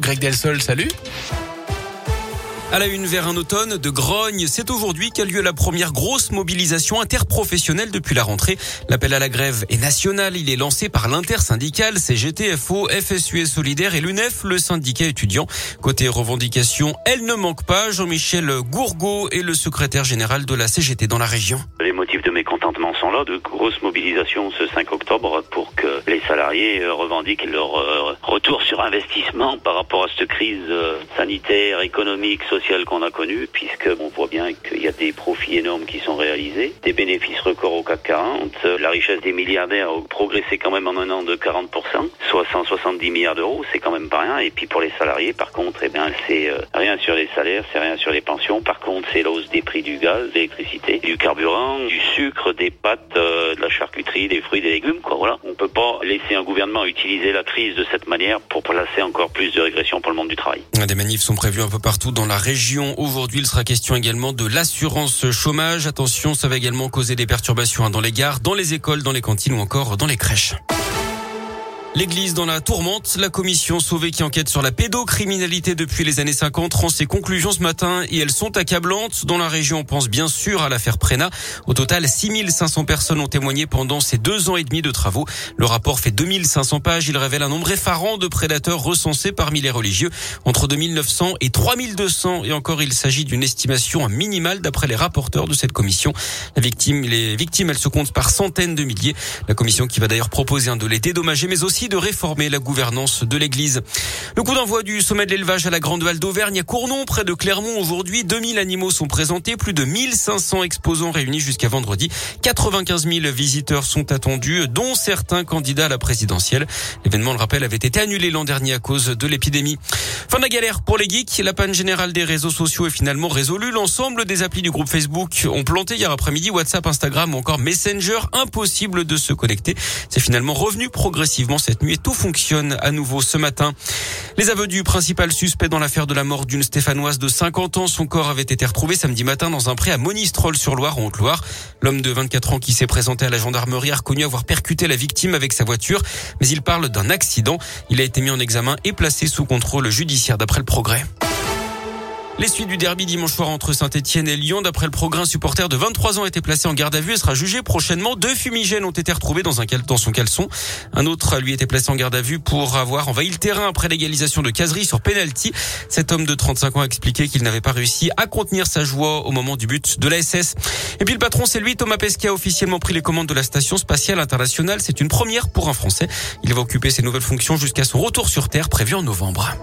Greg Delsol, salut à la une vers un automne de grogne, c'est aujourd'hui qu'a lieu la première grosse mobilisation interprofessionnelle depuis la rentrée. L'appel à la grève est national. Il est lancé par l'intersyndical CGTFO, FSUE Solidaire et l'UNEF, le syndicat étudiant. Côté revendication, elle ne manque pas. Jean-Michel Gourgaud est le secrétaire général de la CGT dans la région. Les motifs de mécontentement sont là, de grosses mobilisations ce 5 octobre pour que les salariés euh, revendiquent leur euh, retour sur investissement par rapport à cette crise euh, sanitaire, économique, sociale qu'on a connu, puisque on voit bien qu'il y a des profits énormes qui sont réalisés, des bénéfices records au CAC 40, la richesse des milliardaires a progressé quand même en un an de 40%, soit 170 milliards d'euros, c'est quand même pas rien. Et puis pour les salariés, par contre, eh bien, c'est euh, rien sur les salaires, c'est rien sur les pensions. Par contre, c'est la des prix du gaz, de l'électricité, du carburant, des pâtes, euh, de la charcuterie, des fruits, des légumes. On peut pas laisser un gouvernement utiliser la crise de cette manière pour placer encore plus de régression pour le monde du travail. Des manifs sont prévus un peu partout dans la région. Aujourd'hui, il sera question également de l'assurance chômage. Attention, ça va également causer des perturbations dans les gares, dans les écoles, dans les cantines ou encore dans les crèches. L'église dans la tourmente, la commission sauvée qui enquête sur la pédocriminalité depuis les années 50 rend ses conclusions ce matin et elles sont accablantes. Dans la région, on pense bien sûr à l'affaire Prena. Au total, 6500 personnes ont témoigné pendant ces deux ans et demi de travaux. Le rapport fait 2500 pages. Il révèle un nombre effarant de prédateurs recensés parmi les religieux entre 2900 et 3200. Et encore, il s'agit d'une estimation minimale d'après les rapporteurs de cette commission. La victime, les victimes, elles se comptent par centaines de milliers. La commission qui va d'ailleurs proposer un de les dédommager, mais aussi de réformer la gouvernance de l'Église. Le coup d'envoi du sommet de l'élevage à la Grande Val d'Auvergne à Cournon, près de Clermont aujourd'hui. 2000 animaux sont présentés, plus de 1500 exposants réunis jusqu'à vendredi. 95 000 visiteurs sont attendus, dont certains candidats à la présidentielle. L'événement, le rappel, avait été annulé l'an dernier à cause de l'épidémie. Fin de la galère pour les geeks. La panne générale des réseaux sociaux est finalement résolue. L'ensemble des applis du groupe Facebook ont planté hier après-midi WhatsApp, Instagram ou encore Messenger. Impossible de se connecter. C'est finalement revenu progressivement cette tout fonctionne à nouveau ce matin. Les aveux du principal suspect dans l'affaire de la mort d'une Stéphanoise de 50 ans, son corps avait été retrouvé samedi matin dans un pré à Monistrol-sur-Loire, en Haute-Loire. L'homme de 24 ans qui s'est présenté à la gendarmerie a reconnu avoir percuté la victime avec sa voiture, mais il parle d'un accident. Il a été mis en examen et placé sous contrôle judiciaire d'après le progrès. Les suites du derby dimanche soir entre Saint-Etienne et Lyon, d'après le programme, supporter de 23 ans a été placé en garde à vue et sera jugé prochainement. Deux fumigènes ont été retrouvés dans, un, dans son caleçon. Un autre a lui été placé en garde à vue pour avoir envahi le terrain après l'égalisation de Casery sur penalty. Cet homme de 35 ans a expliqué qu'il n'avait pas réussi à contenir sa joie au moment du but de la SS. Et puis le patron, c'est lui, Thomas Pesquet, a officiellement pris les commandes de la station spatiale internationale. C'est une première pour un Français. Il va occuper ses nouvelles fonctions jusqu'à son retour sur Terre prévu en novembre.